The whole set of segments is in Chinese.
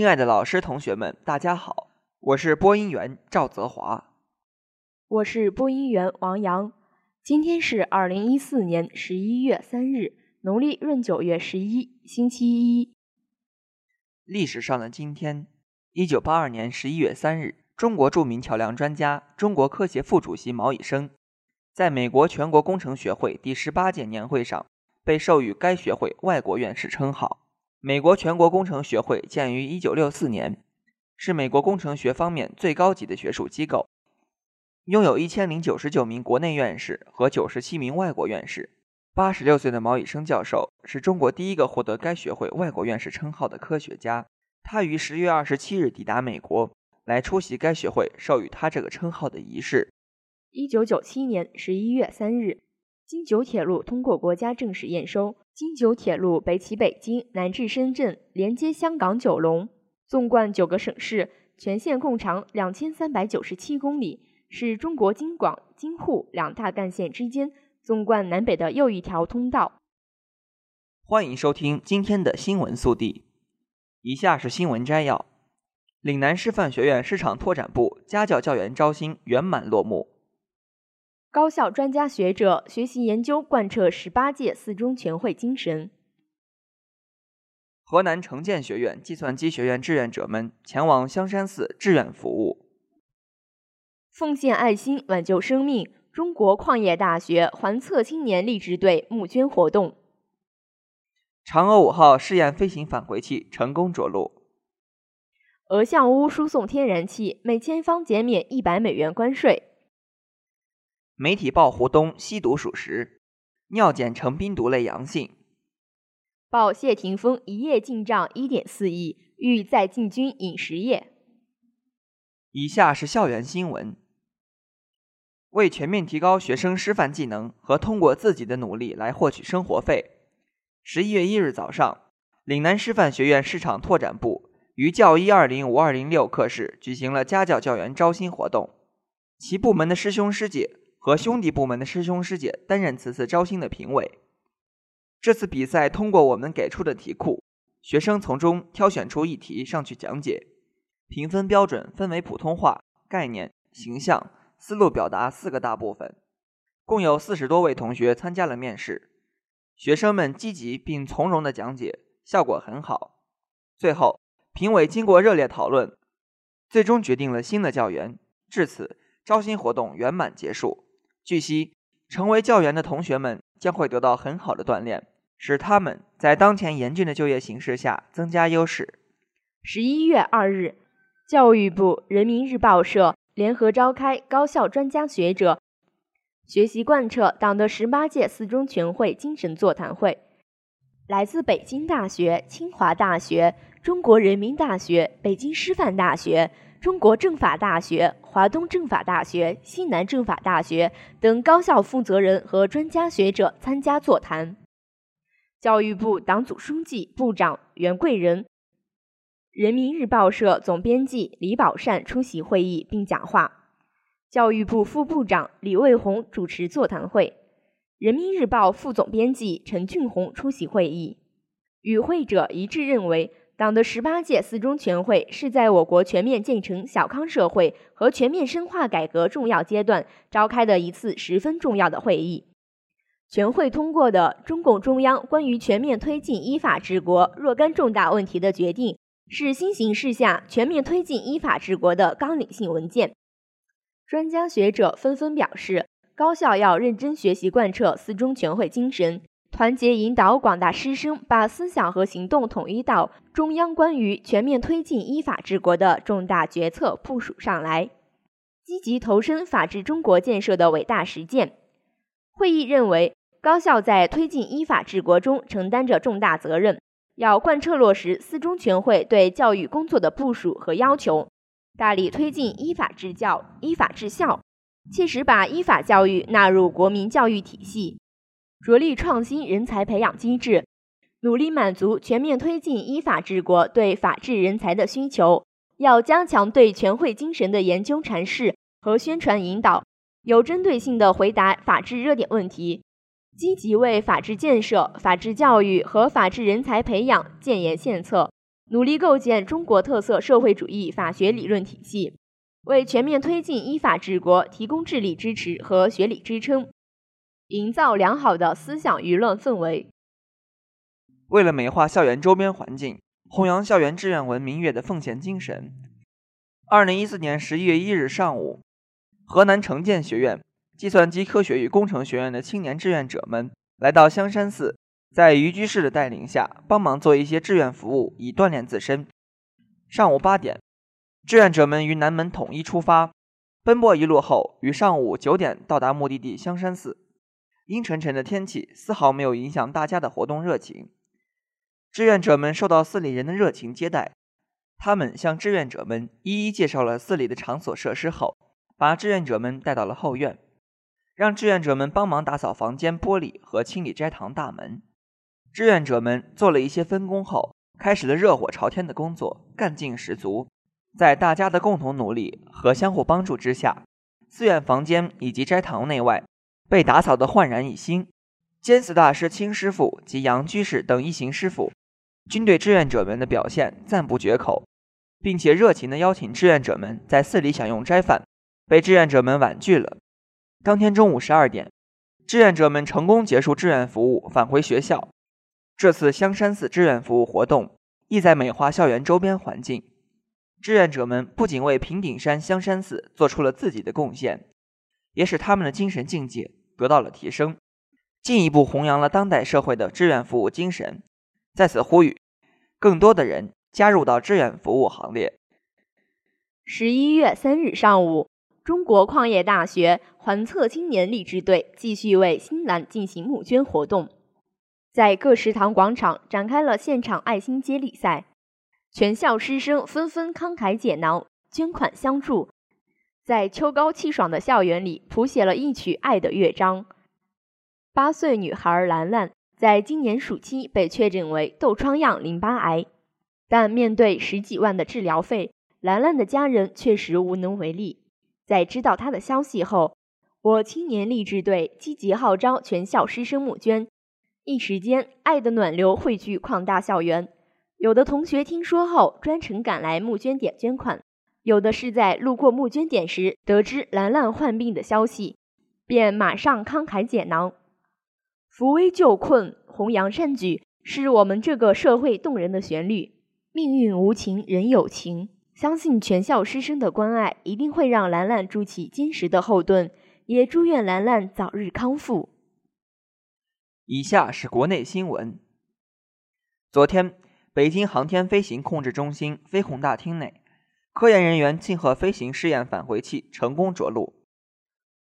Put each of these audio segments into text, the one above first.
亲爱的老师、同学们，大家好，我是播音员赵泽华，我是播音员王洋。今天是二零一四年十一月三日，农历闰九月十一，星期一。历史上的今天，一九八二年十一月三日，中国著名桥梁专家、中国科协副主席毛以升，在美国全国工程学会第十八届年会上被授予该学会外国院士称号。美国全国工程学会建于一九六四年，是美国工程学方面最高级的学术机构，拥有一千零九十九名国内院士和九十七名外国院士。八十六岁的毛以升教授是中国第一个获得该学会外国院士称号的科学家。他于十月二十七日抵达美国，来出席该学会授予他这个称号的仪式。一九九七年十一月三日，京九铁路通过国家正式验收。京九铁路北起北京，南至深圳，连接香港九龙，纵贯九个省市，全线共长两千三百九十七公里，是中国京广、京沪两大干线之间纵贯南北的又一条通道。欢迎收听今天的新闻速递，以下是新闻摘要：岭南师范学院市场拓展部家教教员招新圆满落幕。高校专家学者学习研究贯彻十八届四中全会精神。河南城建学院计算机学院志愿者们前往香山寺志愿服务，奉献爱心挽救生命。中国矿业大学环测青年励志队募捐活动。嫦娥五号试验飞行返回器成功着陆。俄向乌输送天然气，每千方减免一百美元关税。媒体报胡东吸毒属实，尿检呈冰毒类阳性。报谢霆锋一夜进账一点四亿，欲再进军饮食业。以下是校园新闻。为全面提高学生师范技能和通过自己的努力来获取生活费，十一月一日早上，岭南师范学院市场拓展部于教一二零五二零六课室举行了家教教员招新活动，其部门的师兄师姐。和兄弟部门的师兄师姐担任此次招新的评委。这次比赛通过我们给出的题库，学生从中挑选出一题上去讲解。评分标准分为普通话、概念、形象、思路表达四个大部分。共有四十多位同学参加了面试，学生们积极并从容的讲解，效果很好。最后，评委经过热烈讨论，最终决定了新的教员。至此，招新活动圆满结束。据悉，成为教员的同学们将会得到很好的锻炼，使他们在当前严峻的就业形势下增加优势。十一月二日，教育部、人民日报社联合召开高校专家学者学习贯彻党的十八届四中全会精神座谈会。来自北京大学、清华大学、中国人民大学、北京师范大学。中国政法大学、华东政法大学、西南政法大学等高校负责人和专家学者参加座谈。教育部党组书记、部长袁贵仁、人民日报社总编辑李宝善出席会议并讲话。教育部副部长李卫红主持座谈会。人民日报副总编辑陈俊宏出席会议。与会者一致认为。党的十八届四中全会是在我国全面建成小康社会和全面深化改革重要阶段召开的一次十分重要的会议。全会通过的中共中央关于全面推进依法治国若干重大问题的决定，是新形势下全面推进依法治国的纲领性文件。专家学者纷纷表示，高校要认真学习贯彻四中全会精神。团结引导广大师生，把思想和行动统一到中央关于全面推进依法治国的重大决策部署上来，积极投身法治中国建设的伟大实践。会议认为，高校在推进依法治国中承担着重大责任，要贯彻落实四中全会对教育工作的部署和要求，大力推进依法治教、依法治校，切实把依法教育纳入国民教育体系。着力创新人才培养机制，努力满足全面推进依法治国对法治人才的需求。要加强对全会精神的研究阐释和宣传引导，有针对性地回答法治热点问题，积极为法治建设、法治教育和法治人才培养建言献策，努力构建中国特色社会主义法学理论体系，为全面推进依法治国提供智力支持和学理支撑，营造良好的思想舆论氛围。为了美化校园周边环境，弘扬校园志愿文明月的奉献精神，二零一四年十一月一日上午，河南城建学院计算机科学与工程学院的青年志愿者们来到香山寺。在于居士的带领下，帮忙做一些志愿服务，以锻炼自身。上午八点，志愿者们于南门统一出发，奔波一路后，于上午九点到达目的地香山寺。阴沉沉的天气丝毫没有影响大家的活动热情。志愿者们受到寺里人的热情接待，他们向志愿者们一一介绍了寺里的场所设施后，把志愿者们带到了后院，让志愿者们帮忙打扫房间玻璃和清理斋堂大门。志愿者们做了一些分工后，开始了热火朝天的工作，干劲十足。在大家的共同努力和相互帮助之下，寺院房间以及斋堂内外被打扫得焕然一新。监寺大师青师傅及杨居士等一行师傅均对志愿者们的表现赞不绝口，并且热情地邀请志愿者们在寺里享用斋饭，被志愿者们婉拒了。当天中午十二点，志愿者们成功结束志愿服务，返回学校。这次香山寺志愿服务活动意在美化校园周边环境。志愿者们不仅为平顶山香山寺做出了自己的贡献，也使他们的精神境界得到了提升，进一步弘扬了当代社会的志愿服务精神。在此呼吁，更多的人加入到志愿服务行列。十一月三日上午，中国矿业大学环测青年励志队继续为新兰进行募捐活动。在各食堂广场展开了现场爱心接力赛，全校师生纷纷慷慨解囊，捐款相助，在秋高气爽的校园里谱写了一曲爱的乐章。八岁女孩兰兰在今年暑期被确诊为窦疮样淋巴癌，但面对十几万的治疗费，兰兰的家人确实无能为力。在知道她的消息后，我青年励志队积极号召全校师生募捐。一时间，爱的暖流汇聚矿大校园。有的同学听说后专程赶来募捐点捐款，有的是在路过募捐点时得知兰兰患病的消息，便马上慷慨解囊，扶危救困，弘扬善举，是我们这个社会动人的旋律。命运无情，人有情，相信全校师生的关爱一定会让兰兰筑起坚实的后盾，也祝愿兰兰早日康复。以下是国内新闻。昨天，北京航天飞行控制中心飞控大厅内，科研人员庆贺飞行试验返回器成功着陆。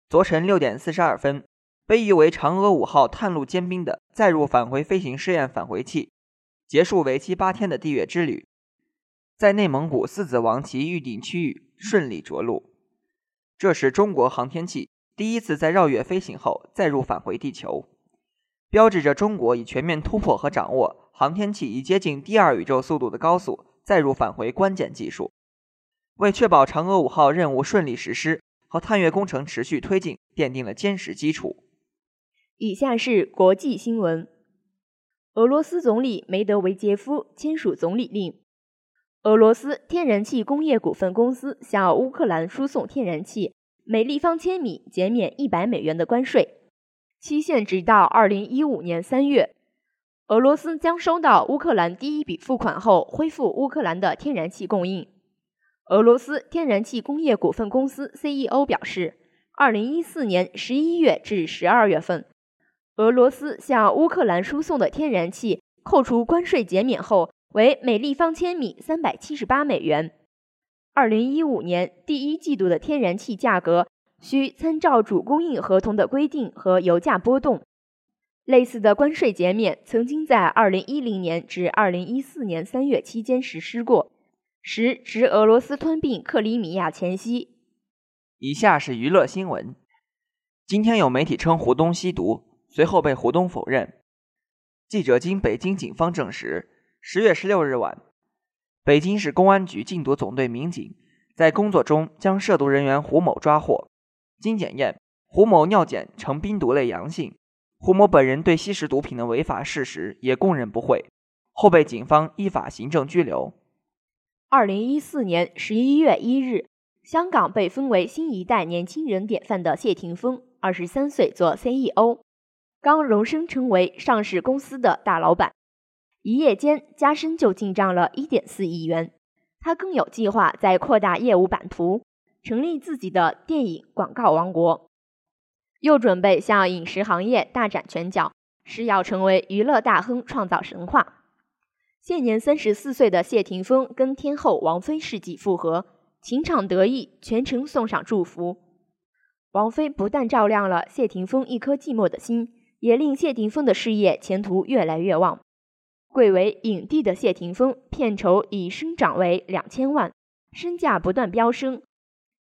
昨晨六点四十二分，被誉为“嫦娥五号”探路尖兵的载入返回飞行试验返回器，结束为期八天的地月之旅，在内蒙古四子王旗预定区域顺利着陆。这是中国航天器第一次在绕月飞行后载入返回地球。标志着中国已全面突破和掌握航天器已接近第二宇宙速度的高速载入返回关键技术，为确保嫦娥五号任务顺利实施和探月工程持续推进奠定了坚实基础。以下是国际新闻：俄罗斯总理梅德韦杰夫签署总理令，俄罗斯天然气工业股份公司向乌克兰输送天然气每立方千米减免一百美元的关税。期限直到二零一五年三月，俄罗斯将收到乌克兰第一笔付款后，恢复乌克兰的天然气供应。俄罗斯天然气工业股份公司 CEO 表示，二零一四年十一月至十二月份，俄罗斯向乌克兰输送的天然气扣除关税减免后为每立方千米三百七十八美元。二零一五年第一季度的天然气价格。需参照主供应合同的规定和油价波动。类似的关税减免曾经在2010年至2014年3月期间实施过，时值俄罗斯吞并克里米亚前夕。以下是娱乐新闻：今天有媒体称胡东吸毒，随后被胡东否认。记者经北京警方证实，10月16日晚，北京市公安局禁毒总队民警在工作中将涉毒人员胡某抓获。经检验，胡某尿检呈冰毒类阳性。胡某本人对吸食毒品的违法事实也供认不讳，后被警方依法行政拘留。二零一四年十一月一日，香港被封为新一代年轻人典范的谢霆锋，二十三岁做 CEO，刚荣升成为上市公司的大老板，一夜间加深就进账了一点四亿元。他更有计划在扩大业务版图，成立自己的电影广告王国，又准备向饮食行业大展拳脚，誓要成为娱乐大亨，创造神话。现年三十四岁的谢霆锋跟天后王菲世纪复合，情场得意，全程送上祝福。王菲不但照亮了谢霆锋一颗寂寞的心，也令谢霆锋的事业前途越来越旺。贵为影帝的谢霆锋，片酬已升涨为两千万，身价不断飙升。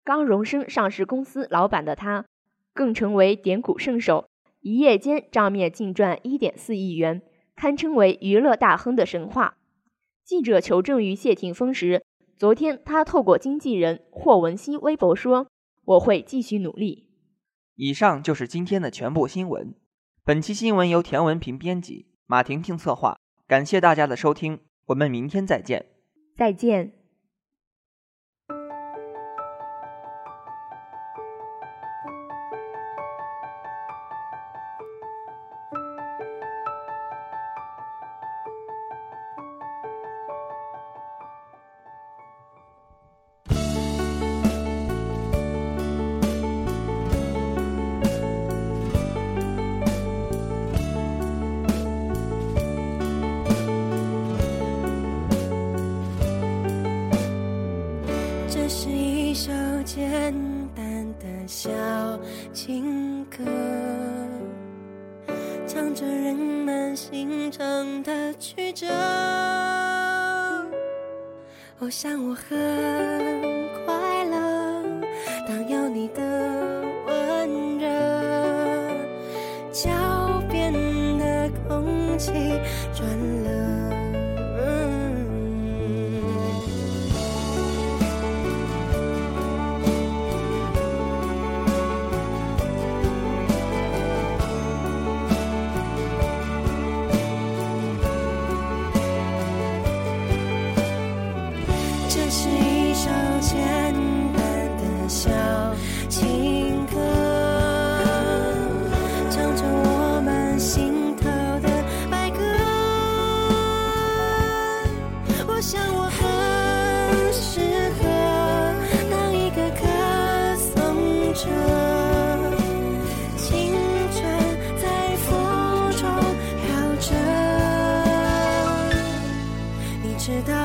刚荣升上市公司老板的他，更成为点股圣手，一夜间账面净赚一点四亿元。堪称为娱乐大亨的神话。记者求证于谢霆锋时，昨天他透过经纪人霍汶希微博说：“我会继续努力。”以上就是今天的全部新闻。本期新闻由田文平编辑，马婷婷策划。感谢大家的收听，我们明天再见。再见。情歌，唱着人们心肠的曲折。我想我很快乐，当有你的温热，脚边的空气转了知道。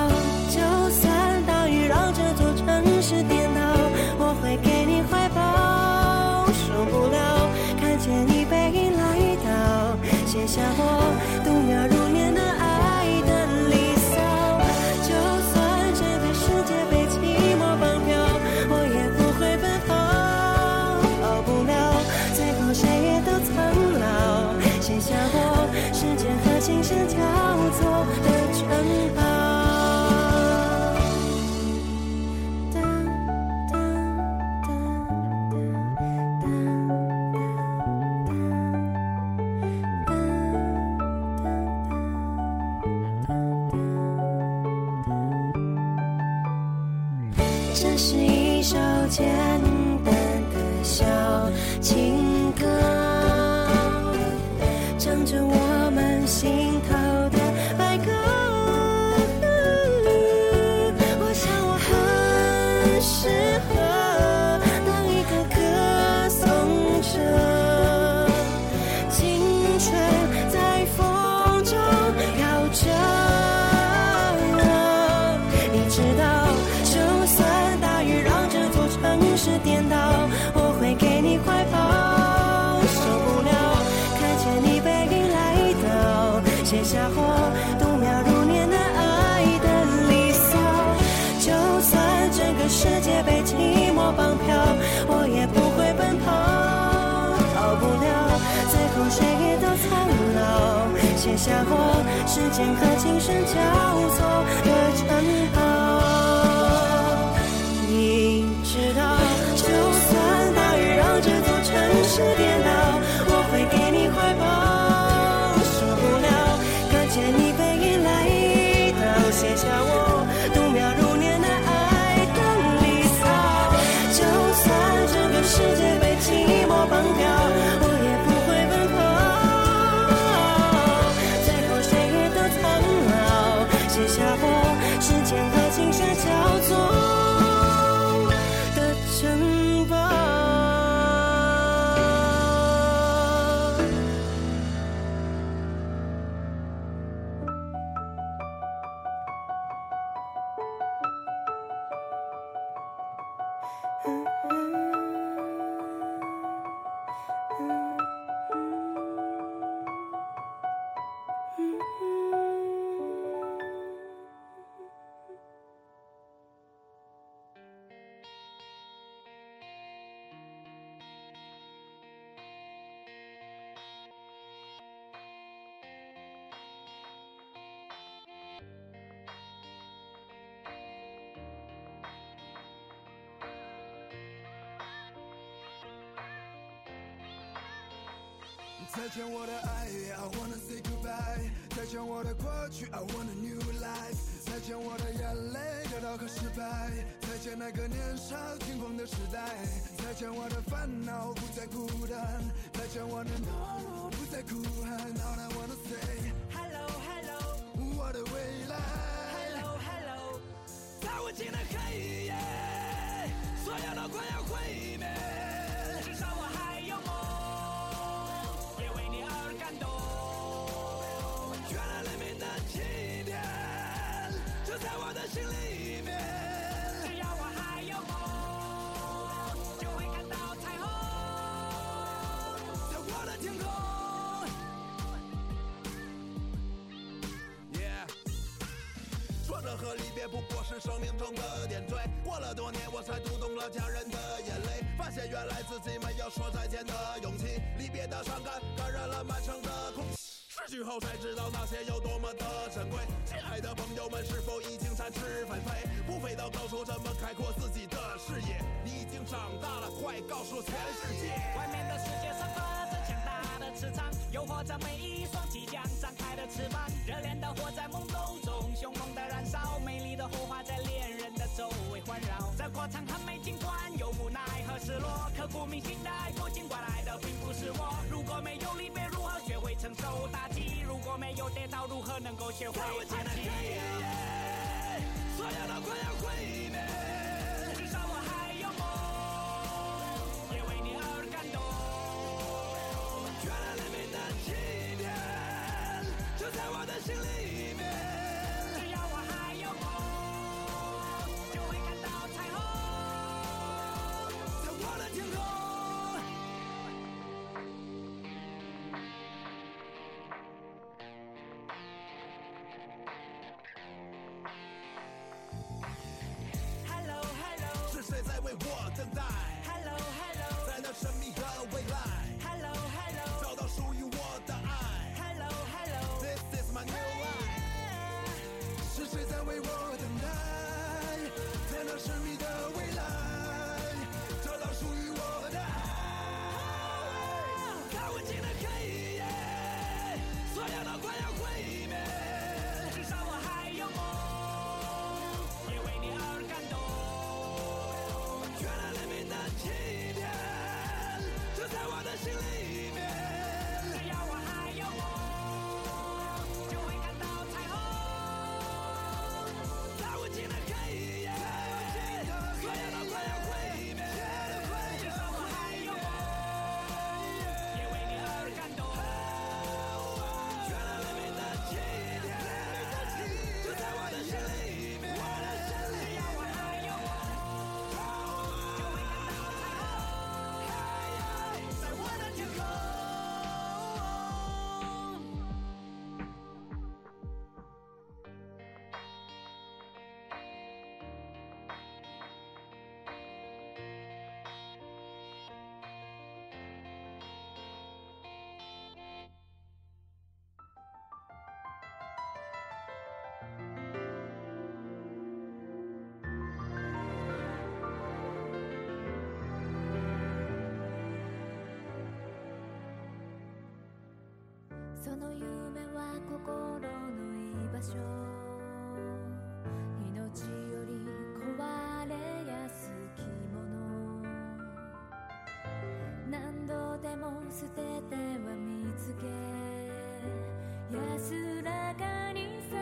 这是一首简单的小情世界被寂寞绑票，我也不会奔跑。逃不了，最后谁也都苍老，写下我时间和琴声交错的城堡。再见我的爱，I wanna say goodbye。再见我的过去，I want a new life。再见我的眼泪，跌倒和失败。再见那个年少轻狂的时代。再见我的烦恼，不再孤单。再见我的懦弱，不再哭喊。All I wanna say，Hello Hello 我的未来。Hello Hello，在无尽的黑夜，所有都快要心里面。只要我还有梦，就会看到彩虹。在我的天空。耶说着和离别不过是生命中的点缀。过了多年，我才读懂了家人的眼泪，发现原来自己没有说再见的勇气。离别的伤感感染了满城的空气。失去后才知道那些有多么的珍贵。亲爱的朋友们，是否已经展翅纷飞，不飞到高处，怎么开阔自己的视野？你已经长大了，快告诉全世界！外面的世界散发着强大的磁场，诱惑着每一双即将张开的翅膀。热烈的火在懵懂中凶猛的燃烧，美丽的火花在恋人的周围环绕。这过程很美，尽管有无奈和失落，刻骨铭心的爱过，尽管来的并不是我。如果没有离别，如何学会承受打击？如果没有跌倒，如何能够学会在无尽爬起？所有都快要毁灭。その夢は心の居場所。命より壊れやすきもの。何度でも捨てては見つけ。安らかにさ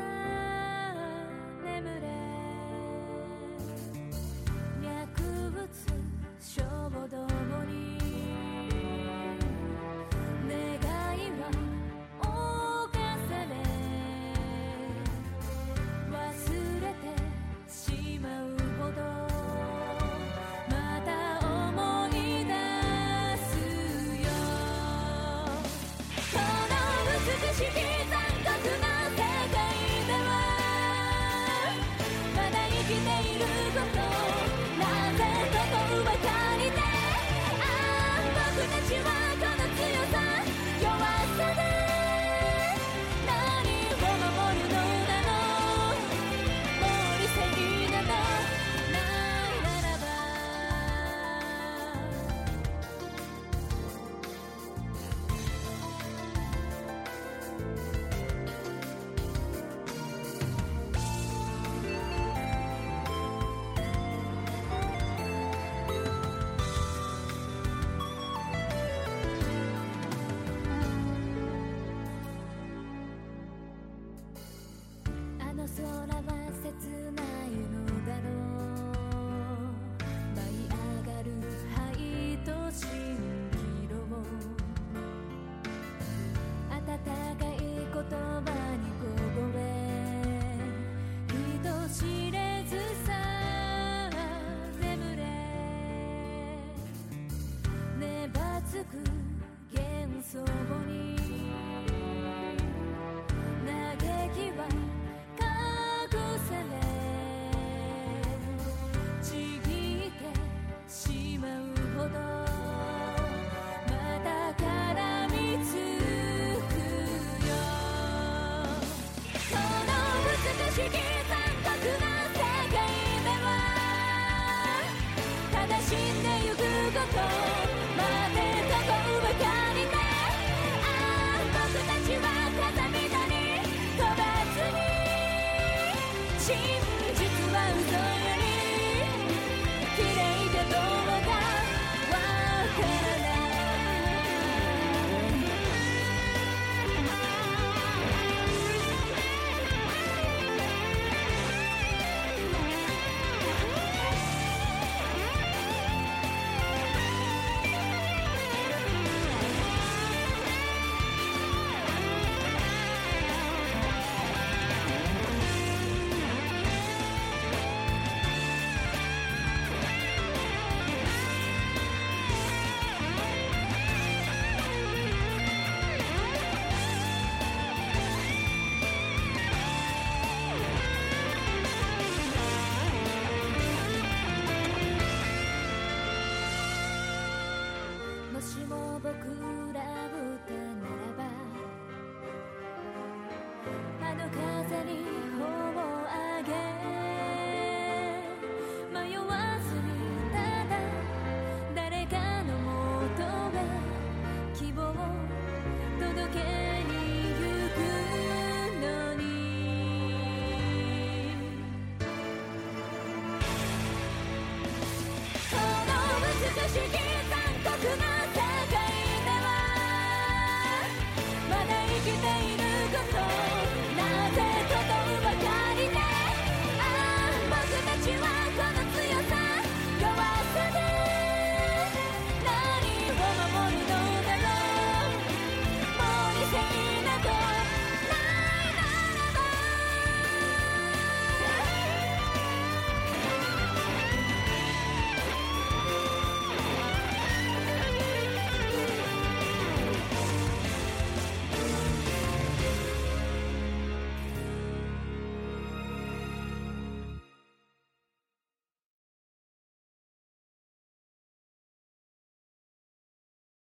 きていること。ぐご僕